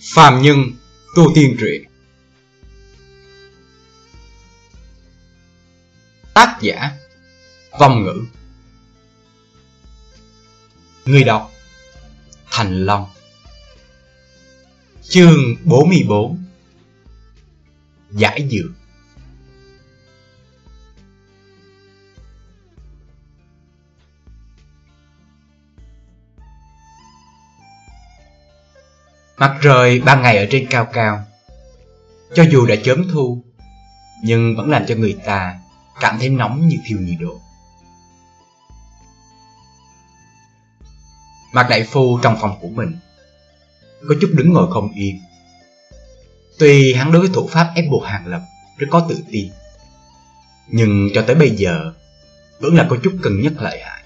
Phàm Nhân Tu Tiên Truyện. Tác giả, Vong Ngữ. Người đọc, Thành Long. Chương 44 Giải dược. Mặt trời ban ngày ở trên cao cao. Cho dù đã chớm thu, Nhưng vẫn làm cho người ta cảm thấy nóng như thiêu nhiệt độ Mặt Đại Phu trong phòng của mình Có chút đứng ngồi không yên. Tuy hắn đối với thủ pháp ép buộc hàng lập rất có tự tin, Nhưng cho tới bây giờ Vẫn là có chút cân nhắc lợi hại.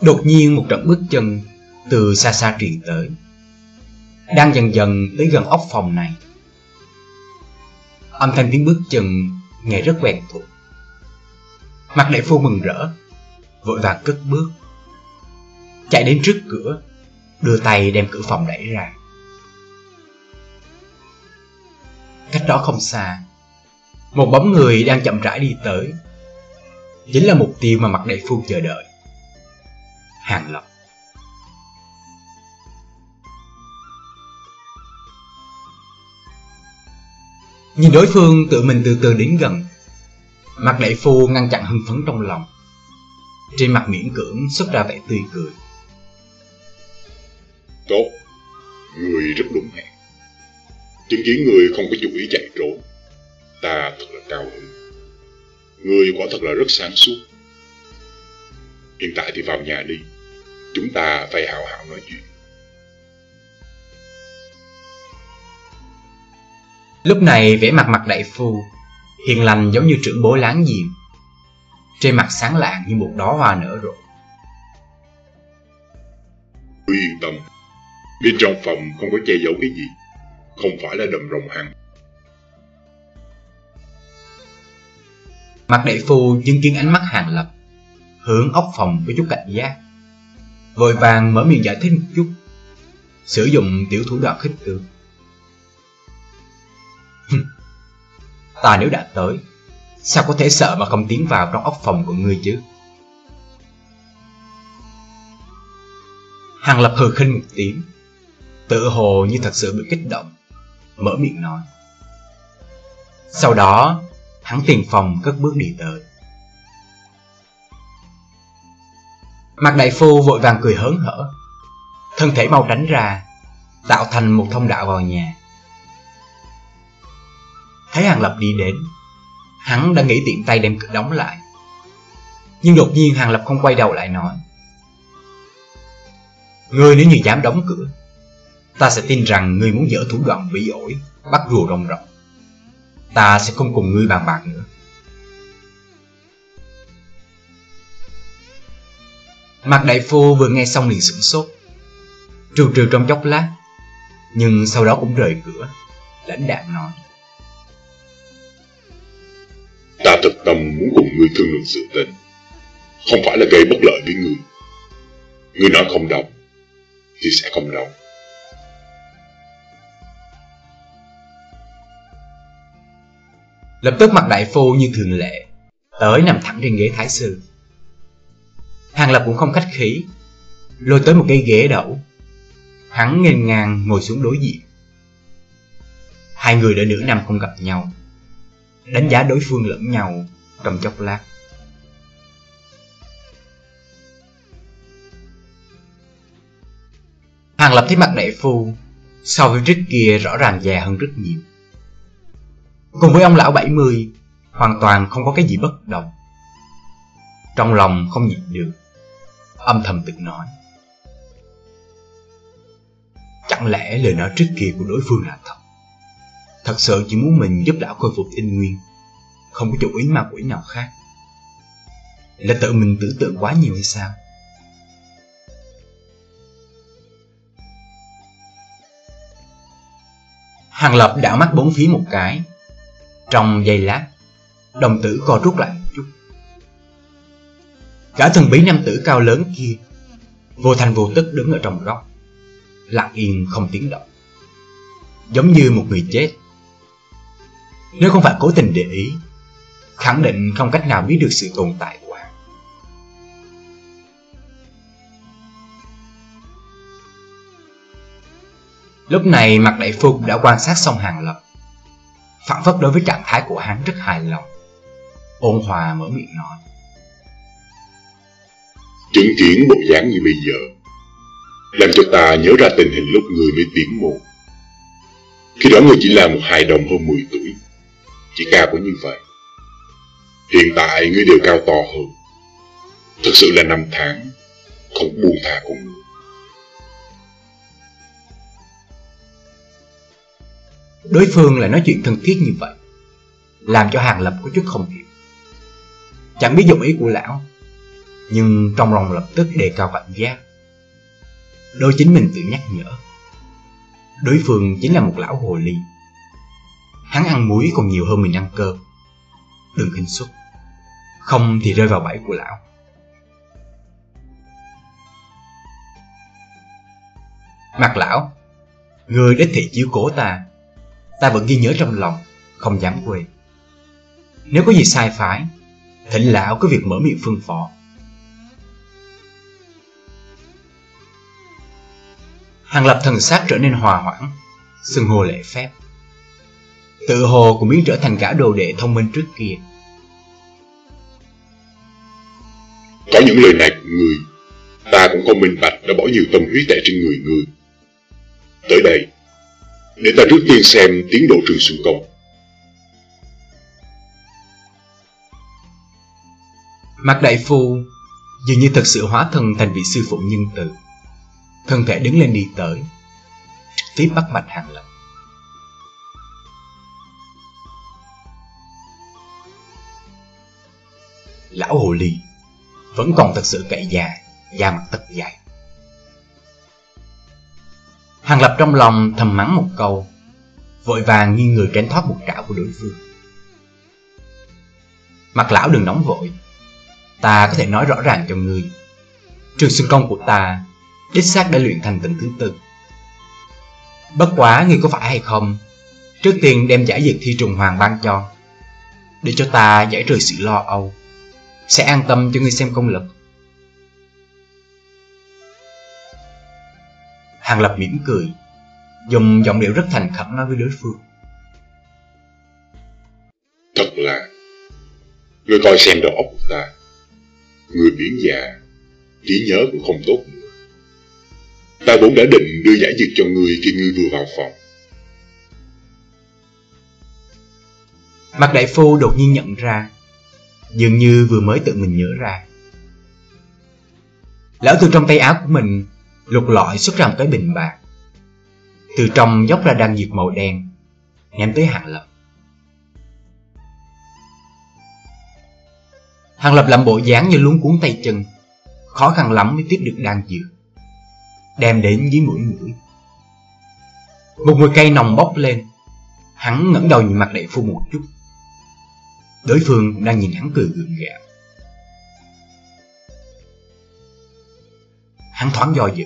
Đột nhiên một trận bước chân từ xa xa truyền tới, Đang dần dần tới gần ốc phòng này. Âm thanh tiếng bước chân nghe rất quen thuộc. Mặt đại phu mừng rỡ, Vội vàng cất bước, Chạy đến trước cửa, Đưa tay đem cửa phòng đẩy ra. Cách đó không xa, Một bóng người đang chậm rãi đi tới. Chính là mục tiêu mà mặt đại phu chờ đợi. Hàng Lập. Nhìn đối phương tự mình từ từ đến gần Mặt đại phu ngăn chặn hưng phấn trong lòng. Trên mặt miễn cưỡng xuất ra vẻ tươi cười. Tốt, người rất đúng hẹn. Chứng kiến người không có chủ ý chạy trốn Ta thật là cao hứng. Người quả thật là rất sáng suốt. Hiện tại thì vào nhà đi. Chúng ta phải hào hào nói chuyện. Lúc này vẻ mặt mặt đại phu Hiền lành giống như trưởng bố láng giềng. Trên mặt sáng lạng như một đóa hoa nở rộ. Cứ yên tâm Bên trong phòng không có che giấu cái gì Không phải là đầm rồng hăng Mặt đại phu chứng kiến ánh mắt hàng lập Hướng ốc phòng có chút cảnh giác Vội vàng mở miệng giải thích một chút. Sử dụng tiểu thủ đoạn khích tướng Ta nếu đã tới, Sao có thể sợ mà không tiến vào trong ốc phòng của ngươi chứ? Hàng lập hừ khinh một tiếng, Tự hồ như thật sự bị kích động, Mở miệng nói. Sau đó, Hắn tiền phòng cất bước đi tới. Mặt đại phu vội vàng cười hớn hở. Thân thể mau tránh ra, Tạo thành một thông đạo vào nhà. Thấy Hàng Lập đi đến, Hắn đã nghĩ tiện tay đem cửa đóng lại. Nhưng đột nhiên Hàng Lập không quay đầu lại nói, Ngươi nếu như dám đóng cửa, Ta sẽ tin rằng ngươi muốn dỡ thủ đoạn bị ổi, Bắt rùa rồng rộng Ta sẽ không cùng ngươi bàn bạc nữa. Mặt đại phu vừa nghe xong liền sửng sốt. Trừ trừ trong chốc lát Nhưng sau đó cũng rời cửa Lãnh đạm nói. Ta thật tâm muốn cùng ngươi thương lượng sự tình. Không phải là gây bất lợi với ngươi. Ngươi nói không đọc Thì sẽ không đọc Lập tức mặt đại phu như thường lệ Tới nằm thẳng trên ghế thái sư Hàng Lập cũng không khách khí, Lôi tới một cái ghế đậu. Hắn nghênh ngang ngồi xuống đối diện. Hai người đã nửa năm không gặp nhau, Đánh giá đối phương lẫn nhau trong chốc lát. Hàng Lập thấy mặt đại phu So với trước kia rõ ràng già hơn rất nhiều. Cùng với ông lão 70 Hoàn toàn không có cái gì bất đồng. Trong lòng không nhịn được, Âm thầm tự nói. Chẳng lẽ lời nói trước kia của đối phương là thật? Thật sự chỉ muốn mình giúp lão khôi phục tinh nguyên, Không có chủ ý ma quỷ nào khác. Là tự mình tưởng tượng quá nhiều hay sao? Hàng Lập đảo mắt bốn phía một cái. Trong giây lát, Đồng tử co rút lại. Cả thần bí nam tử cao lớn kia Vô thành vô tức đứng ở trong góc, Lặng yên không tiếng động. Giống như một người chết. Nếu không phải cố tình để ý, Khẳng định không cách nào biết được sự tồn tại của hắn. Lúc này mặt đại phu đã quan sát xong hàng lập, Phản phất đối với trạng thái của hắn rất hài lòng, Ôn hòa mở miệng nói. Chứng kiến bộ dáng như bây giờ, Làm cho ta nhớ ra tình hình lúc người mới tiến mộ Khi đó người chỉ là một hài đồng hơn 10 tuổi, Chỉ cao có như vậy. Hiện tại ngươi đều cao to hơn, Thật sự là năm tháng, Không buông tha con người Đối phương lại nói chuyện thân thiết như vậy, Làm cho Hàng Lập có chút không hiểu. Chẳng biết dụng ý của lão nhưng trong lòng lập tức đề cao cảnh giác. Đôi chính mình tự nhắc nhở. Đối phương chính là một lão hồ ly. Hắn ăn muối còn nhiều hơn mình ăn cơm. Đừng khinh suất. Không thì rơi vào bẫy của lão. Mặt lão, Người đích thị chiếu cố ta. Ta vẫn ghi nhớ trong lòng, Không dám quên. Nếu có gì sai phải thỉnh lão cứ việc mở miệng phương phó. Hàng lập thần sát trở nên hòa hoãn Xưng hồ lễ phép. Tự hồ cũng biến trở thành cả đồ đệ thông minh trước kia. Có những lời này của người Ta cũng không minh bạch đã bỏ nhiều tâm huyết tại trên người người. Tới đây Để ta trước tiên xem tiến độ trường xuân công. Mặt đại phu dường như thật sự hóa thân thành vị sư phụ nhân từ Thân thể đứng lên đi tới Tiếp bắt mạch hàng lập. Lão hồ ly Vẫn còn thật sự cậy già, Da mặt tật dài. Hàng lập trong lòng thầm mắng một câu, Vội vàng nghiêng người tránh thoát một trảo của đối phương. Mặt lão đừng nóng vội, Ta có thể nói rõ ràng cho ngươi, Trường xương công của ta Đích xác đã luyện thành tình thứ tư. Bất quá ngươi có phải hay không? Trước tiên đem giải dược thi trùng hoàng ban cho, Để cho ta giải trừ sự lo âu. Sẽ an tâm cho ngươi xem công lực. Hàng Lập mỉm cười, Dùng giọng điệu rất thành khẩn nói với đối phương. Thật là, Ngươi coi xem đầu óc của ta. Người biến già, Trí nhớ cũng không tốt nữa. Ta vốn đã định đưa giải dược cho ngươi khi ngươi vừa vào phòng. Mặt đại phu đột nhiên nhận ra, Dường như vừa mới tự mình nhớ ra. Lão từ trong tay áo của mình Lục lọi xuất ra một cái bình bạc. Từ trong dốc ra đan dược màu đen, Ném tới Hàng Lập. Hàng Lập làm bộ dáng như luống cuốn tay chân, Khó khăn lắm mới tiếp được đan dược. Đem đến dưới mũi mũi. Một mùi cây nồng bốc lên. Hắn ngẩng đầu nhìn mặt đại phu một chút. Đối phương đang nhìn hắn cười gượng gạo. Hắn thoáng do dự.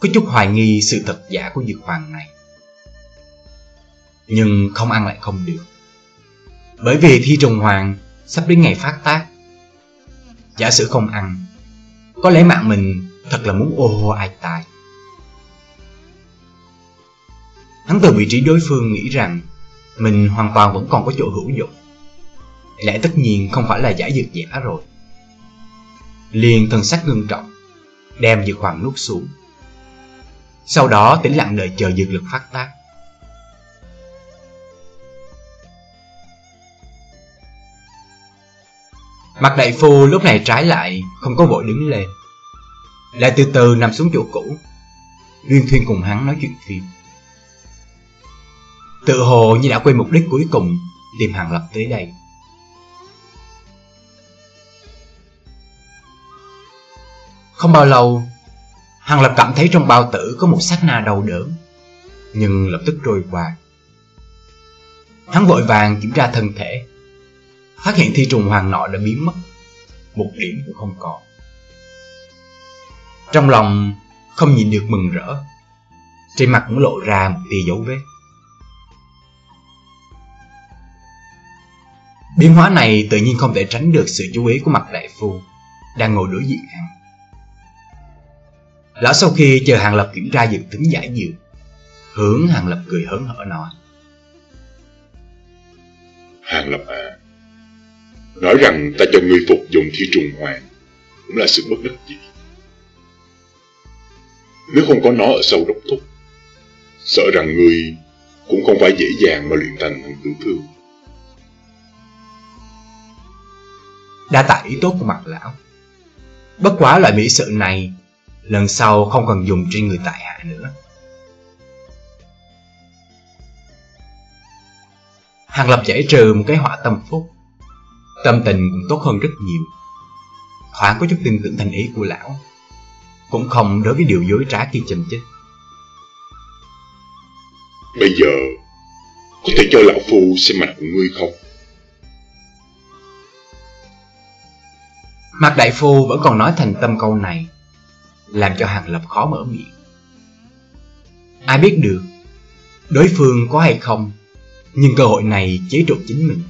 Có chút hoài nghi sự thật giả của dược hoàng này. Nhưng không ăn lại không được. Bởi vì thi trùng hoàng sắp đến ngày phát tác. Giả sử không ăn, Có lẽ mạng mình thật là muốn ô hô ai tài. Hắn từ vị trí đối phương nghĩ rằng Mình hoàn toàn vẫn còn có chỗ hữu dụng. Lẽ tất nhiên không phải là giải dược giả rồi. Liền thần sắc ngưng trọng, Đem dược hoàng nuốt xuống. Sau đó tĩnh lặng đợi chờ dược lực phát tác. Mặt đại phu lúc này trái lại, Không có vội đứng lên. Lại từ từ nằm xuống chỗ cũ. Nguyên Thuyên cùng hắn nói chuyện phim Tự hồ như đã quên mục đích cuối cùng Tìm hàng lập tới đây. Không bao lâu, Hàng lập cảm thấy trong bao tử có một sát na đau đớn, Nhưng lập tức trôi qua. Hắn vội vàng kiểm tra thân thể, Phát hiện thi trùng hoàng nọ đã biến mất, Một điểm cũng không còn. Trong lòng không nhìn được mừng rỡ, Trên mặt cũng lộ ra một tia dấu vết. Biến hóa này tự nhiên không thể tránh được sự chú ý của mặt đại phu Đang ngồi đối diện hắn. Lão sau khi chờ Hàng Lập kiểm tra dược tính giải dược, Hướng Hàng Lập cười hớn hở nói. Hàng Lập à Nói rằng ta cho ngươi phục dụng thi trùng hoàng Cũng là sự bất đắc dĩ. Nếu không có nó ở sâu đốc thúc, Sợ rằng ngươi cũng không phải dễ dàng mà luyện thành thằng tử thương. Đa tạ ý tốt của mặt lão. Bất quá loại mỹ sự này Lần sau không cần dùng trên người tại hạ nữa. Hàng Lập giải trừ một cái họa tâm phúc. Tâm tình cũng tốt hơn rất nhiều. Thoáng có chút tin tưởng thành ý của lão. Cũng không đối với điều dối trá kia chầm chích Bây giờ Có thể cho lão phu xem mặt của ngươi không? Mặt đại phu vẫn còn nói thành tâm câu này Làm cho Hàng Lập khó mở miệng. Ai biết được Đối phương có hay không Nhưng cơ hội này chế trụ chính mình